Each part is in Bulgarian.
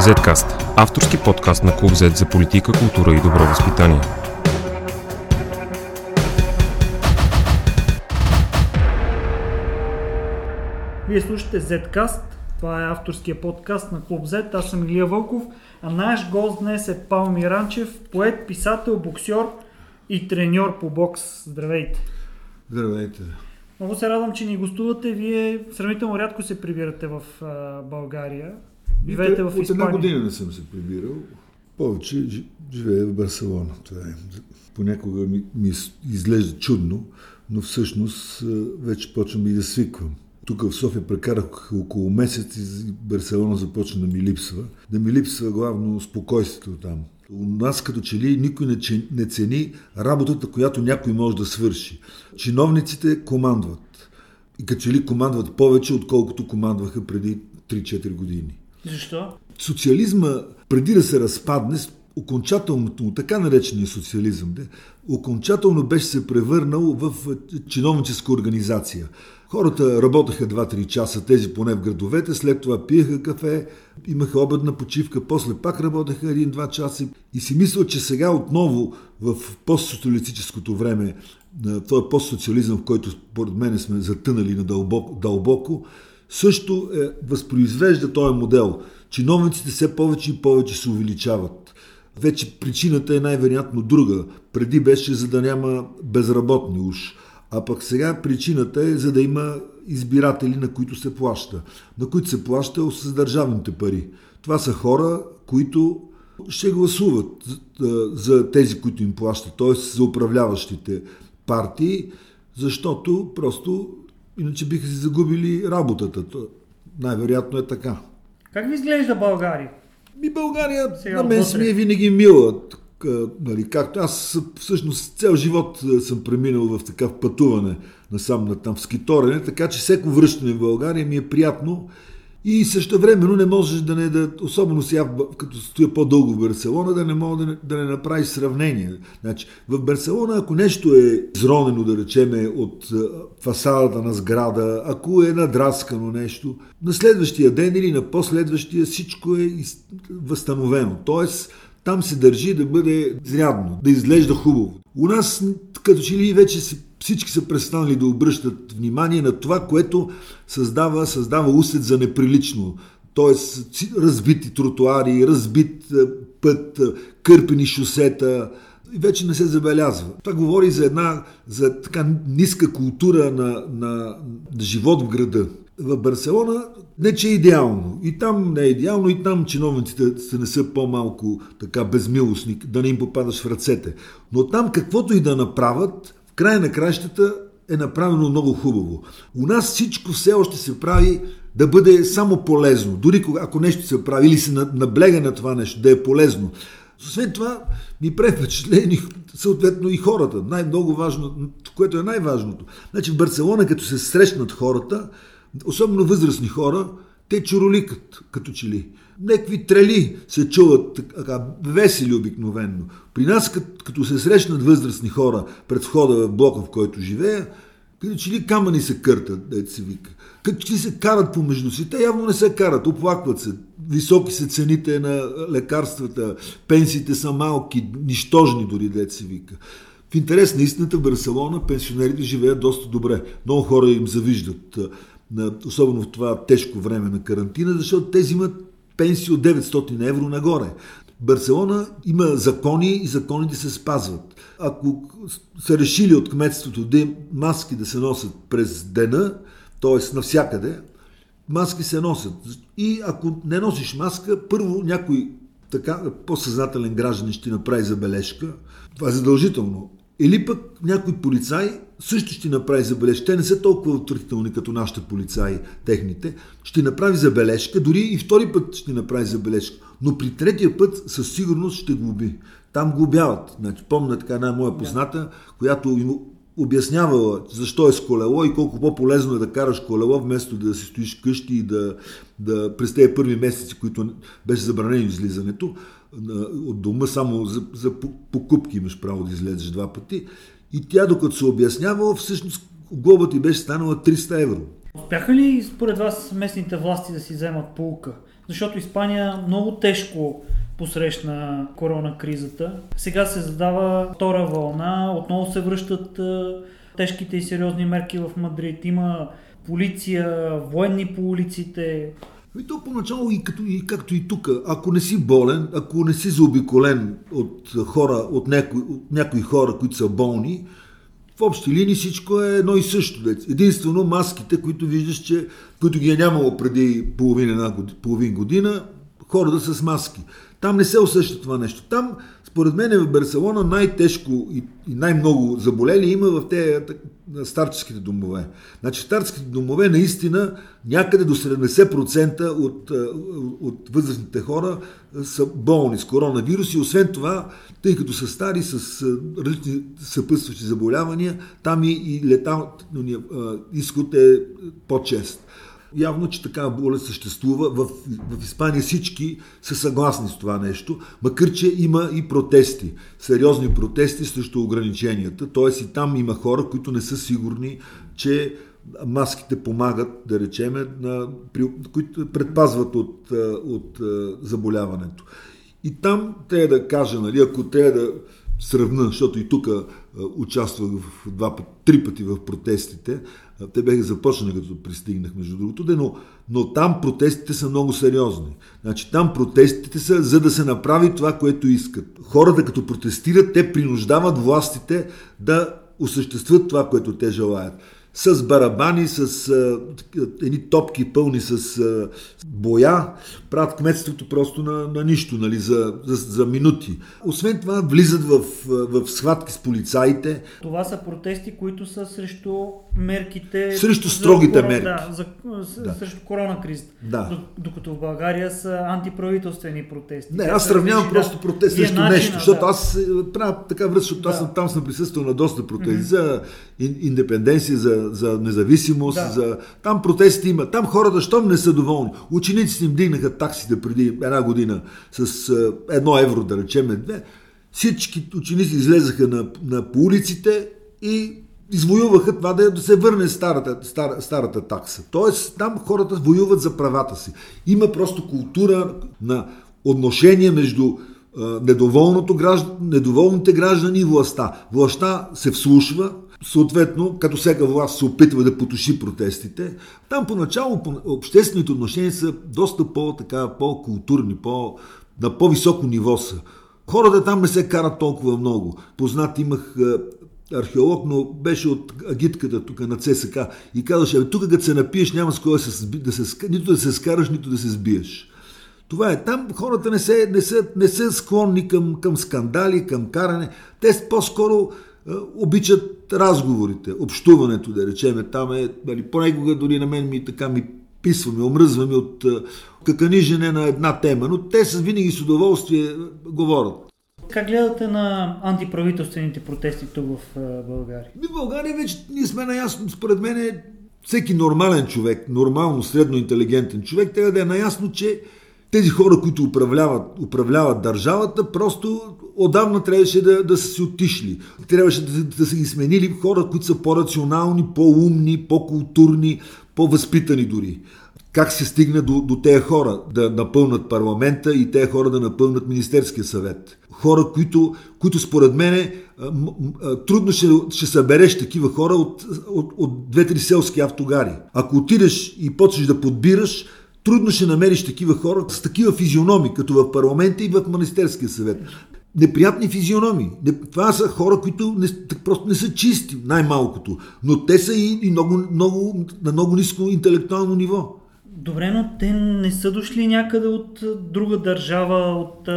Zcast – авторски подкаст на Клуб Z за политика, култура и добро възпитание. Вие слушате Zcast. Това е авторския подкаст на Клуб Z. Аз съм Илия Вълков, а наш гост днес е Павел Миранчев, поет, писател, боксер и треньор по бокс. Здравейте! Здравейте! Много се радвам, че ни гостувате. Вие сравнително рядко се прибирате в а, България. Живеете в От една Испания. година не съм се прибирал. Повече жи- живея в Барселона. Това е. Понякога ми, ми изглежда чудно, но всъщност вече почвам и да свиквам. Тук в София прекарах около месец и Барселона започна да ми липсва. Да ми липсва главно спокойствието там. У нас като че ли никой не, не цени работата, която някой може да свърши. Чиновниците командват. И като че ли командват повече, отколкото командваха преди 3-4 години Защо? социализма, преди да се разпадне, окончателното така наречения социализъм, де, окончателно беше се превърнал в чиновническа организация. Хората работеха 2-3 часа, тези поне в градовете, след това пиеха кафе, имаха обедна почивка, после пак работеха 1-2 часа и си мисля, че сега отново в постсоциалистическото време, този постсоциализъм, в който според мен сме затънали на дълбоко също е, възпроизвежда този модел. Чиновниците все повече и повече се увеличават. Вече причината е най-вероятно друга. Преди беше за да няма безработни уж. А пък сега причината е за да има избиратели, на които се плаща. На които се плаща с държавните пари. Това са хора, които ще гласуват за- за тези, които им плащат, т.е. за управляващите партии, защото просто иначе биха си загубили работата. Най-вероятно е така. Как ви изглежда България? Ми България Сега на мен си ми е винаги мила. Така, нали, както аз всъщност цял живот съм преминал в такъв пътуване насам на там в скиторене, така че всеко връщане в България ми е приятно и също времено не можеш да не да, особено сега, като стоя по-дълго в Барселона, да не мога да не, да не направиш сравнение. Значи, в Барселона, ако нещо е изронено, да речеме, от фасадата на сграда, ако е надраскано нещо, на следващия ден или на последващия всичко е възстановено. Тоест, там се държи да бъде зрядно, да изглежда хубаво. У нас, като че ли вече си, всички са престанали да обръщат внимание на това, което създава, създава усет за неприлично. Си- разбити тротуари, разбит е, път, е, кърпени шосета, вече не се забелязва. Това говори за една за така ниска култура на, на, на живот в града. В Барселона не че е идеално. И там не е идеално, и там чиновниците се не са по-малко така безмилостни, да не им попадаш в ръцете. Но там каквото и да направят, в края на кращата е направено много хубаво. У нас всичко все още се прави да бъде само полезно. Дори ако нещо се прави или се на- наблега на това нещо, да е полезно. Освен това, ми прави впечатление, съответно и хората. Най-много важно, което е най-важното. Значи в Барселона, като се срещнат хората, особено възрастни хора, те чуроликат, като че ли. Некви трели се чуват така, весели обикновенно. При нас, като, се срещнат възрастни хора пред входа в блока, в който живея, като че ли камъни се къртат, дете се вика. Като че ли се карат помежду си. Те явно не се карат, оплакват се. Високи са цените на лекарствата, пенсиите са малки, нищожни дори, дете се вика. В интерес на истината в Барселона пенсионерите живеят доста добре. Много хора им завиждат, на- особено в това тежко време на карантина, защото те взимат пенсии от 900 евро нагоре. Барселона има закони и законите се спазват. Ако са решили от кметството да маски да се носят през дена, т.е. навсякъде, маски се носят. И ако не носиш маска, първо някой така по-съзнателен гражданин ще направи забележка. Това е задължително. Или пък някой полицай също ще направи забележка. Те не са толкова отвратителни като нашите полицаи, техните. Ще направи забележка, дори и втори път ще направи забележка. Но при третия път със сигурност ще глоби. Там глобяват. Значи, помня така една моя позната, която им обяснявала защо е с колело и колко по-полезно е да караш колело, вместо да си стоиш къщи и да, да през тези първи месеци, които беше забранено излизането от дома, само за, за по- покупки имаш право да излезеш два пъти. И тя, докато се обяснявала, всъщност глобата ти беше станала 300 евро. Успяха ли според вас местните власти да си вземат полука? Защото Испания много тежко посрещна корона кризата. Сега се задава втора вълна, отново се връщат тежките и сериозни мерки в Мадрид. Има полиция, военни по улиците. И то поначало, и, като, и както и тук, ако не си болен, ако не си заобиколен от хора, от някои, от някои хора, които са болни, в общи линии всичко е едно и също. Единствено маските, които виждаш, че, които ги е нямало преди половин, една, половин година, хората с маски. Там не се усеща това нещо. Там, според мен, в Барселона най-тежко и, най-много заболели има в тези старческите домове. Значи старческите домове наистина някъде до 70% от, от възрастните хора са болни с коронавирус и освен това, тъй като са стари с различни съпътстващи заболявания, там и, и леталният изход е по-чест. Явно, че такава болест съществува. В, в Испания всички са съгласни с това нещо, макар че има и протести, сериозни протести срещу ограниченията. Тоест и там има хора, които не са сигурни, че маските помагат, да речеме, на, при, които предпазват от, от, заболяването. И там трябва да кажа, нали, ако трябва да сравна, защото и тук участвах в два, три пъти в протестите. Те бяха започнали като пристигнах, между другото, но, но там протестите са много сериозни. Значи там протестите са за да се направи това, което искат. Хората като протестират, те принуждават властите да осъществят това, което те желаят с барабани, с а, едни топки пълни с а, боя, правят кметството просто на, на нищо, нали, за, за, за минути. Освен това, влизат в, в схватки с полицаите. Това са протести, които са срещу мерките. Срещу строгите за, мерки. Да, за, да. срещу корона кризата. Да. Докато в България са антиправителствени протести. Не, аз сравнявам да, просто протест срещу начина, нещо, защото да. аз е, правя така връзка, защото да. аз съм, там съм присъствал на доста протести mm-hmm. за индепенденция, за за, независимост, да. за... там протести има. Там хората, щом не са доволни. Учениците им дигнаха таксите преди една година с едно евро, да речем, две. Всички ученици излезаха на, на по улиците и извоюваха това да, се върне старата, стар, старата такса. Тоест, там хората воюват за правата си. Има просто култура на отношение между недоволното граждан, недоволните граждани и властта. Властта се вслушва, съответно, като всяка власт се опитва да потуши протестите, там поначало обществените отношения са доста по-така, по-културни, по, на по-високо ниво са. Хората там не се карат толкова много. Познат имах археолог, но беше от агитката тук на ЦСК и казваше, тук като се напиеш няма с кой да се, да се, нито да се скараш, нито да се сбиеш. Това е. Там хората не, се, не, са, не са склонни към, към скандали, към каране. Те по-скоро е, обичат разговорите, общуването, да речеме. Там е, нали, понекога дори на мен ми така ми писва, ми омръзва ми от е, каканижене на една тема, но те са винаги с удоволствие е, говорят. Как гледате на антиправителствените протести тук в България? В България вече ние сме наясно, според мен е всеки нормален човек, нормално, средно интелигентен човек, трябва да е наясно, че тези хора, които управляват, управляват държавата, просто отдавна трябваше да, да са си отишли. Трябваше да, да са ги сменили хора, които са по-рационални, по-умни, по-културни, по-възпитани дори. Как се стигне до, до тези хора да напълнат парламента и тези хора да напълнат Министерския съвет? Хора, които, които според мен трудно ще, ще събереш такива хора от, от, от две-три селски автогари. Ако отидеш и почнеш да подбираш, трудно ще намериш такива хора с такива физиономи, като в парламента и в Министерския съвет. Неприятни физиономи. Това са хора, които не, просто не са чисти, най-малкото. Но те са и, и много, много, на много ниско интелектуално ниво. Добре, но те не са дошли някъде от друга държава, от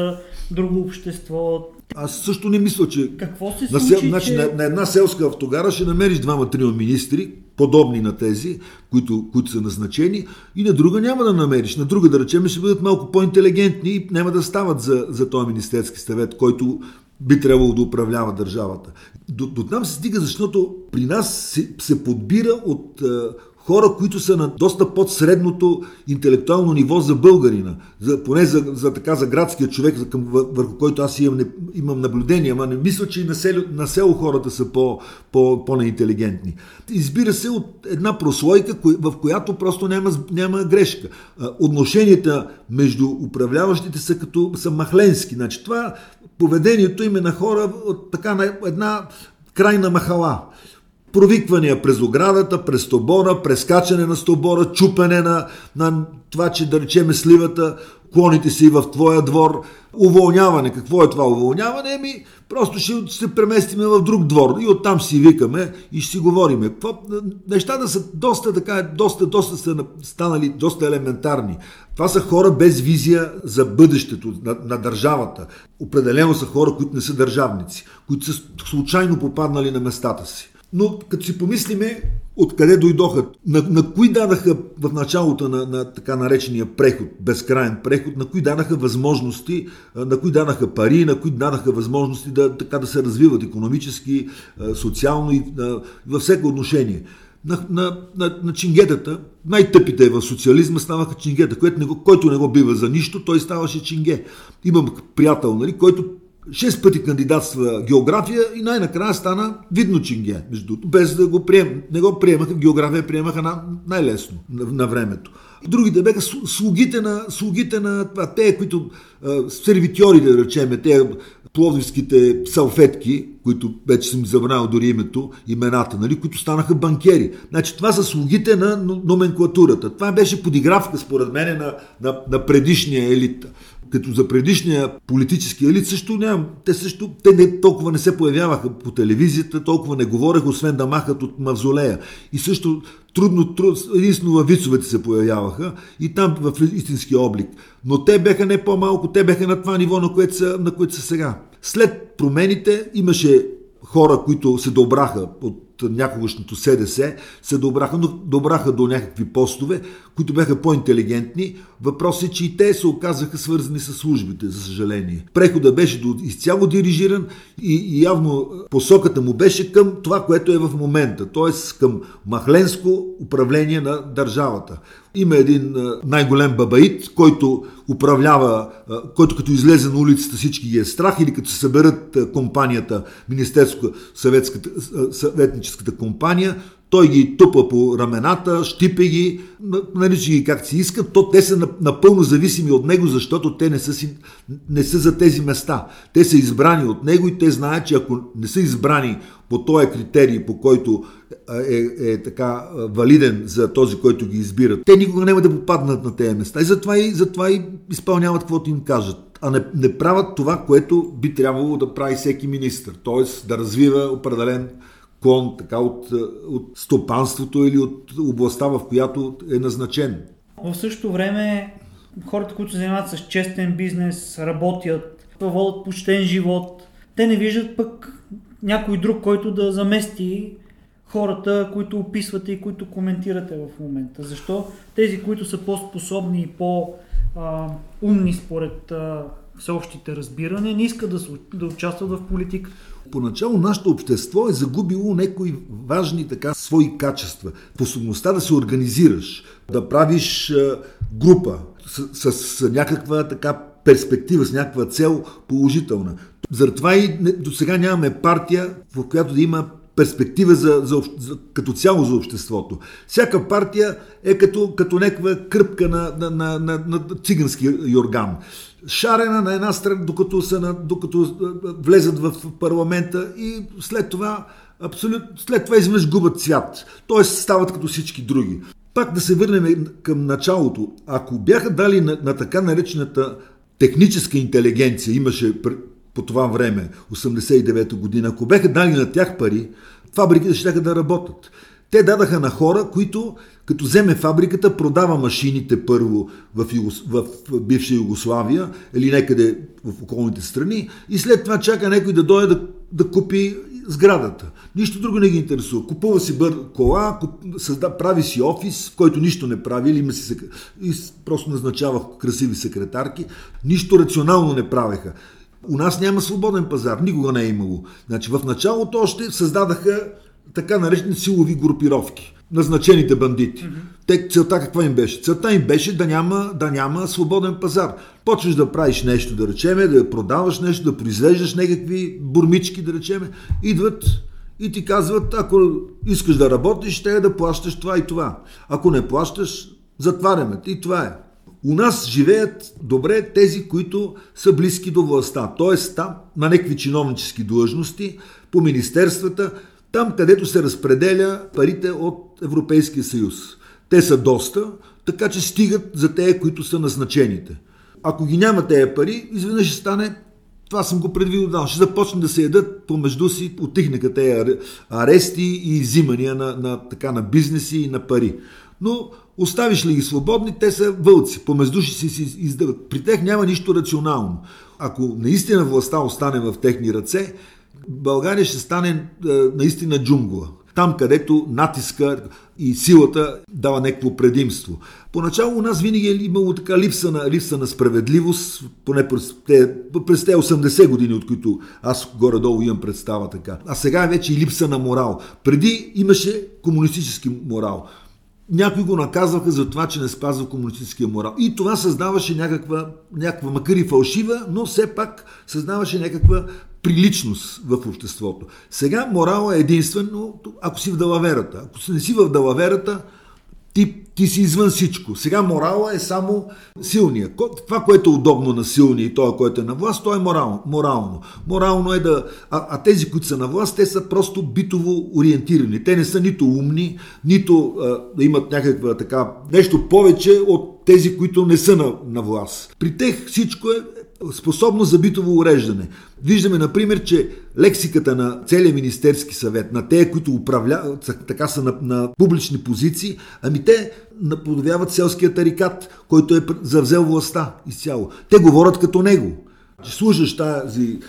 друго общество. Аз също не мисля, че... Какво се случи, на, сел... значи, че... на, на една селска автогара ще намериш двама-трима министри, подобни на тези, които, които са назначени, и на друга няма да намериш. На друга, да речем, ще бъдат малко по-интелигентни и няма да стават за, за този Министерски съвет, който би трябвало да управлява държавата. До, до там се стига, защото при нас се, се подбира от е, хора, които са на доста под средното интелектуално ниво за българина, за, поне за, за, така, за градския човек, за, към, върху който аз имам, не, имам наблюдение, ама не мисля, че и на село, на село хората са по, по, по-неинтелигентни. Избира се от една прослойка, в която просто няма, няма грешка. Отношенията между управляващите са като са махленски. Значи, това поведението им е на хора от така на една крайна махала провиквания през оградата, през стобора, прескачане на стобора, чупене на, на това, че да речеме сливата, клоните си в твоя двор, уволняване. Какво е това уволняване? Еми, просто ще се преместиме в друг двор и оттам си викаме и ще си говориме. Нещата са доста така, доста, доста са станали доста елементарни. Това са хора без визия за бъдещето на, на държавата. Определено са хора, които не са държавници, които са случайно попаднали на местата си. Но като си помислиме откъде дойдоха, на, на кои дадаха в началото на, на така наречения преход, безкрайен преход, на кои дадаха възможности, на кои дадаха пари, на кои дадаха възможности да, така да се развиват економически, социално и във всеко отношение. На, на, на, на чингетата, най-тъпите в социализма ставаха чингета, който не го, който не го бива за нищо, той ставаше чинге. Имам приятел, нали, който Шест пъти кандидатства география и най-накрая стана видно чинге, между без да го прием. Не го приемаха, география приемаха на, най-лесно на, на времето. Другите бяха слугите на, слугите на това, те, които сервитьори, да речеме, те пловдивските салфетки, които вече съм забравил дори името, имената, нали, които станаха банкери. Значи това са слугите на номенклатурата. Това беше подигравка, според мен, на, на, на предишния елит като за предишния политически елит също нямам. Те също, те не, толкова не се появяваха по телевизията, толкова не говореха, освен да махат от мавзолея. И също трудно, труд, единствено във вицовете се появяваха и там в истински облик. Но те бяха не по-малко, те бяха на това ниво, на което са, на което са сега. След промените имаше хора, които се добраха от някогашното СДС, се добраха, но добраха до някакви постове, които бяха по-интелигентни. Въпросът е, че и те се оказаха свързани с службите, за съжаление. Прехода беше до изцяло дирижиран и, и явно посоката му беше към това, което е в момента, т.е. към махленско управление на държавата. Има един най-голем бабаит, който управлява, който като излезе на улицата всички ги е страх или като се съберат компанията, Министерско съветническата компания, той ги тупа по рамената, щипе ги, нарича ги как си искат, то те са напълно зависими от него, защото те не са, си, не са за тези места. Те са избрани от него и те знаят, че ако не са избрани по този критерий, по който е, е, е така валиден за този, който ги избира, те никога няма да попаднат на тези места. И затова и, затова и изпълняват каквото им кажат. А не, не правят това, което би трябвало да прави всеки министр. Т.е. да развива определен клон така от, от стопанството или от областта, в която е назначен. В същото време хората, които се занимават с честен бизнес, работят, водят почтен живот, те не виждат пък някой друг, който да замести хората, които описвате и които коментирате в момента. Защо тези, които са по-способни и по-умни според всеобщите разбиране, не искат да, да участват в политика? Поначало нашето общество е загубило някои важни така свои качества. Способността да се организираш, да правиш група с, с, с някаква така перспектива, с някаква цел положителна. Затова и до сега нямаме партия, в която да има перспектива за, за, за, като цяло за обществото. Всяка партия е като, като някаква кръпка на, на, на, на, на цигански юрган. Шарена на една страна, докато, са на, докато влезат в парламента и след това абсолютно, след това изведнъж губят цвят. Тоест стават като всички други. Пак да се върнем към началото. Ако бяха дали на, на така наречената техническа интелигенция, имаше по това време, 89-та година, ако бяха дали на тях пари, фабриките ще да работят. Те дадаха на хора, които, като вземе фабриката, продава машините първо в, Югос... в бивша Югославия или някъде в околните страни и след това чака някой да дойде да, да купи сградата. Нищо друго не ги интересува. Купува си бър кола, куп... създа... прави си офис, който нищо не прави, или си... и просто назначава красиви секретарки. Нищо рационално не правеха. У нас няма свободен пазар, никога не е имало. Значи в началото още създадаха така наречени силови групировки, назначените бандити. Mm-hmm. Те, целта каква им беше? Целта им беше да няма, да няма свободен пазар. Почваш да правиш нещо, да речеме, да продаваш нещо, да произвеждаш някакви бурмички, да речеме, идват и ти казват, ако искаш да работиш, ще е да плащаш това и това. Ако не плащаш, затваряме. И това е. У нас живеят добре тези, които са близки до властта, т.е. там на някакви чиновнически длъжности, по министерствата, там където се разпределя парите от Европейския съюз. Те са доста, така че стигат за тези, които са назначените. Ако ги няма тези пари, изведнъж ще стане това съм го предвидил да Ще започне да се ядат помежду си, отихнаха тези арести и изимания на, на, така, на бизнеси и на пари. Но оставиш ли ги свободни, те са вълци. Помежду си си издават. При тях няма нищо рационално. Ако наистина властта остане в техни ръце, България ще стане е, наистина джунгла. Там, където натиска и силата дава някакво предимство. Поначало у нас винаги е имало така липса на, липса на справедливост, поне през, те, през те 80 години, от които аз горе-долу имам представа така. А сега е вече и липса на морал. Преди имаше комунистически морал. Някои го наказваха за това, че не спазва комунистическия морал. И това създаваше някаква, някаква макар и фалшива, но все пак създаваше някаква приличност в обществото. Сега морал е единствено, ако си в далаверата. Ако не си в далаверата, ти, ти си извън всичко. Сега морала е само силния. Това, което е удобно на силния и това, което е на власт, то е морално. Морално, морално е да... А, а тези, които са на власт, те са просто битово ориентирани. Те не са нито умни, нито а, да имат някаква така... Нещо повече от тези, които не са на, на власт. При тех всичко е способност за битово уреждане. Виждаме, например, че лексиката на целия Министерски съвет, на те, които управляват, така са на, на публични позиции, ами те наподобяват селския тарикат, който е завзел властта изцяло. Те говорят като него. Слушаш тази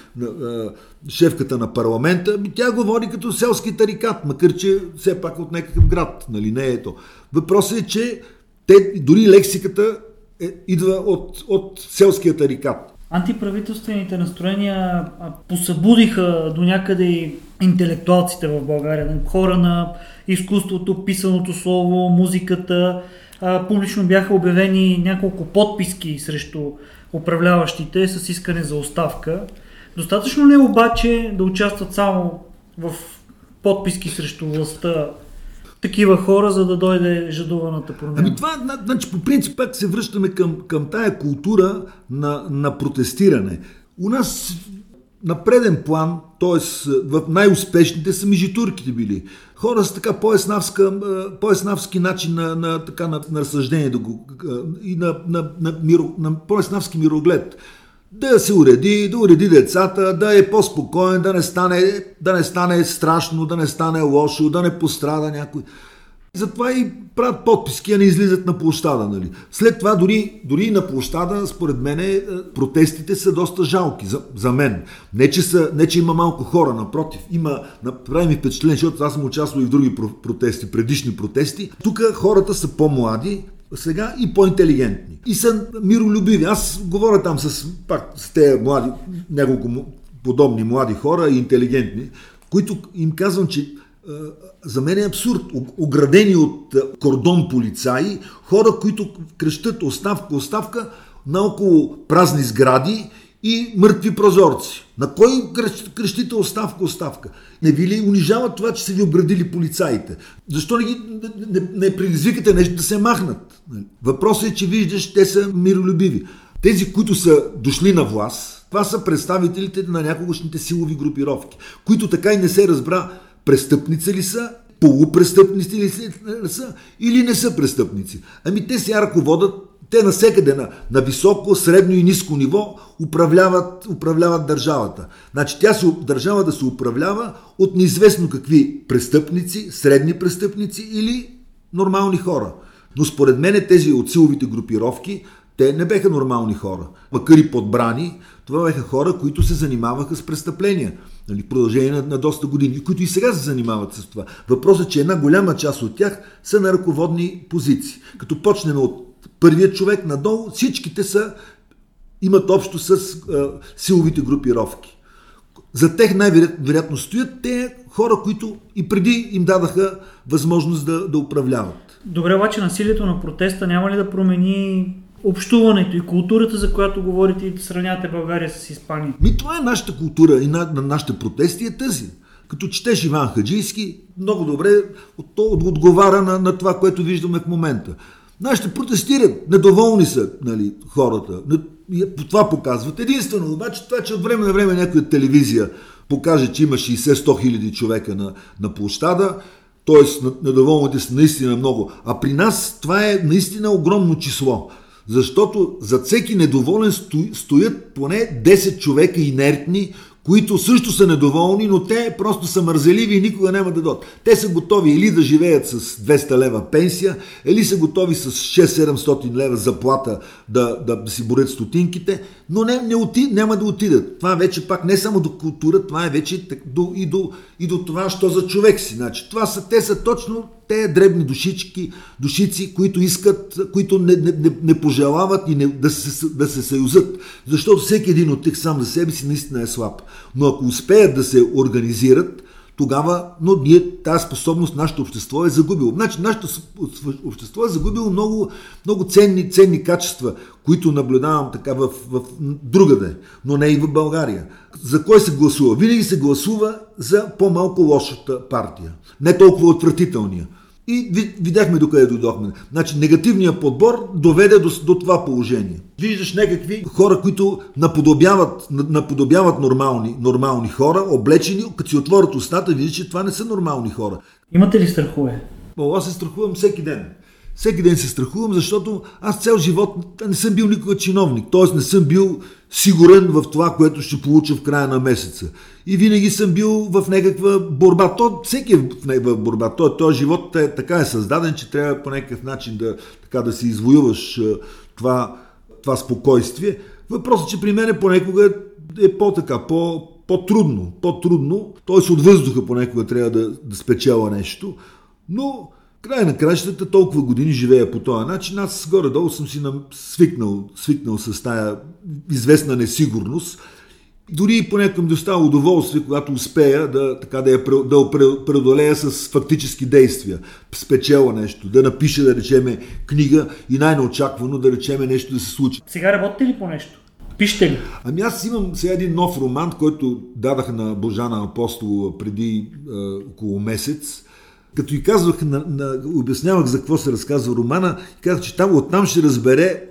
шефката на парламента, ами тя говори като селски тарикат, макар че все пак от някакъв град, нали не е то. Въпросът е, че те, дори лексиката е, идва от, от селския тарикат антиправителствените настроения посъбудиха до някъде и интелектуалците в България, хора на изкуството, писаното слово, музиката. Публично бяха обявени няколко подписки срещу управляващите с искане за оставка. Достатъчно ли е обаче да участват само в подписки срещу властта такива хора, за да дойде жадуваната промяна. Ами това, значи, по принцип, пак се връщаме към, към тая култура на, на протестиране. У нас на преден план, т.е. в най-успешните са мижитурките били. Хора с така по-еснавски начин на, на, така, на, на разсъждение да го, и на, на, на, миро, на по-еснавски мироглед да се уреди, да уреди децата, да е по-спокоен, да не стане, да не стане страшно, да не стане лошо, да не пострада някой. Затова и правят подписки, а не излизат на площада. Нали? След това дори, дори на площада, според мен, е, протестите са доста жалки за, за мен. Не че, са, не, че има малко хора, напротив. Има, прави ми впечатление, защото аз съм участвал и в други протести, предишни протести. Тук хората са по-млади, сега и по-интелигентни. И са миролюбиви. Аз говоря там с, пак, с тези млади, няколко подобни млади хора и интелигентни, които им казвам, че за мен е абсурд. Оградени от кордон полицаи, хора, които крещат оставка, оставка на около празни сгради и мъртви прозорци. На кой крещите оставка, оставка? Не ви ли унижава това, че са ви обградили полицаите? Защо не, ги, не, не предизвикате нещо да се махнат? Въпросът е, че виждаш, те са миролюбиви. Тези, които са дошли на власт, това са представителите на някогашните силови групировки, които така и не се разбра престъпници ли са, полупрестъпници ли са или не са престъпници. Ами те сега ръководят те насекъде на, на високо, средно и ниско ниво управляват, управляват държавата. Значи тя се, държава да се управлява от неизвестно какви престъпници, средни престъпници или нормални хора. Но според мен тези от силовите групировки, те не беха нормални хора. Макар и подбрани, това беха хора, които се занимаваха с престъпления. Нали, продължение на, на доста години, които и сега се занимават с това. Въпросът е, че една голяма част от тях са на ръководни позиции. Като почнем от първият човек надолу, всичките са, имат общо с а, силовите групировки, За тех най-вероятно стоят те хора, които и преди им дадаха възможност да, да управляват. Добре, обаче насилието на протеста няма ли да промени общуването и културата, за която говорите и сравнявате България с Испания? Ми, това е нашата култура и на, на нашите протести е тази. Като четеш Иван Хаджийски, много добре то отговаря на, на това, което виждаме в момента. Нашите протестират, недоволни са нали, хората. Това показват. Единствено, обаче, това, че от време на време някоя телевизия покаже, че има 60-100 хиляди човека на, на площада, т.е. недоволните са наистина много. А при нас това е наистина огромно число. Защото за всеки недоволен стоят поне 10 човека инертни, които също са недоволни, но те просто са мързеливи и никога няма да дадат. Те са готови или да живеят с 200 лева пенсия, или са готови с 6-700 лева заплата да, да си борят стотинките, но не, не оти, няма да отидат. Това вече пак не само до култура, това е вече до, и, до, и до това, що за човек си. Значи, това са, те са точно те дребни душички, душици, които искат, които не, не, не, не пожелават и не, да, се, да се съюзат. Защото всеки един от тях сам за себе си наистина е слаб. Но ако успеят да се организират, тогава, но ние, тази способност, нашето общество е загубило. Значи, нашето общество е загубило много, много ценни, ценни качества, които наблюдавам така в, в другаде, но не и в България. За кой се гласува? Винаги се гласува за по-малко лошата партия. Не толкова отвратителния. И видяхме докъде дойдохме. Значи негативният подбор доведе до, до това положение. Виждаш някакви хора, които наподобяват, наподобяват нормални, нормални хора, облечени, като си отворят устата, виждаш, че това не са нормални хора. Имате ли страхове? О, аз се страхувам всеки ден. Всеки ден се страхувам, защото аз цял живот не съм бил никога чиновник. Т.е. не съм бил сигурен в това, което ще получа в края на месеца. И винаги съм бил в някаква борба. То, всеки е в някаква борба. То, този живот е, така е създаден, че трябва по някакъв начин да, така, да си извоюваш това, това спокойствие. Въпросът, че при мен понекога е по-така, по, по-трудно. По-трудно. Т.е. от въздуха понекога трябва да, да спечела нещо. Но край на кращата толкова години живея по този начин, аз горе-долу съм си свикнал, свикнал с тая известна несигурност. Дори и понякога ми достава удоволствие, когато успея да, така, да, я, да преодолея с фактически действия. Спечела нещо, да напиша, да речеме, книга и най-неочаквано да речеме нещо да се случи. Сега работите ли по нещо? Пишете ли? Ами аз имам сега един нов роман, който дадах на Божана Апостолова преди е, около месец като и казвах, на, на, обяснявах за какво се разказва романа, казах, че там оттам ще разбере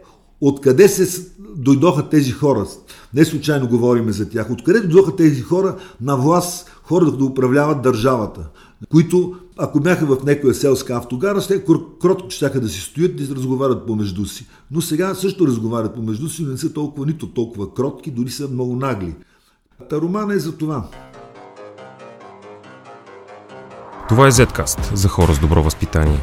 откъде се дойдоха тези хора. Не случайно говорим за тях. Откъде дойдоха тези хора на власт, хора да управляват държавата, които, ако бяха в някоя селска автогара, те кротко щяха да си стоят и да разговарят помежду си. Но сега също разговарят помежду си, но не са толкова нито толкова кротки, дори са много нагли. Та романа е за това. Това е Zcast за хора с добро възпитание.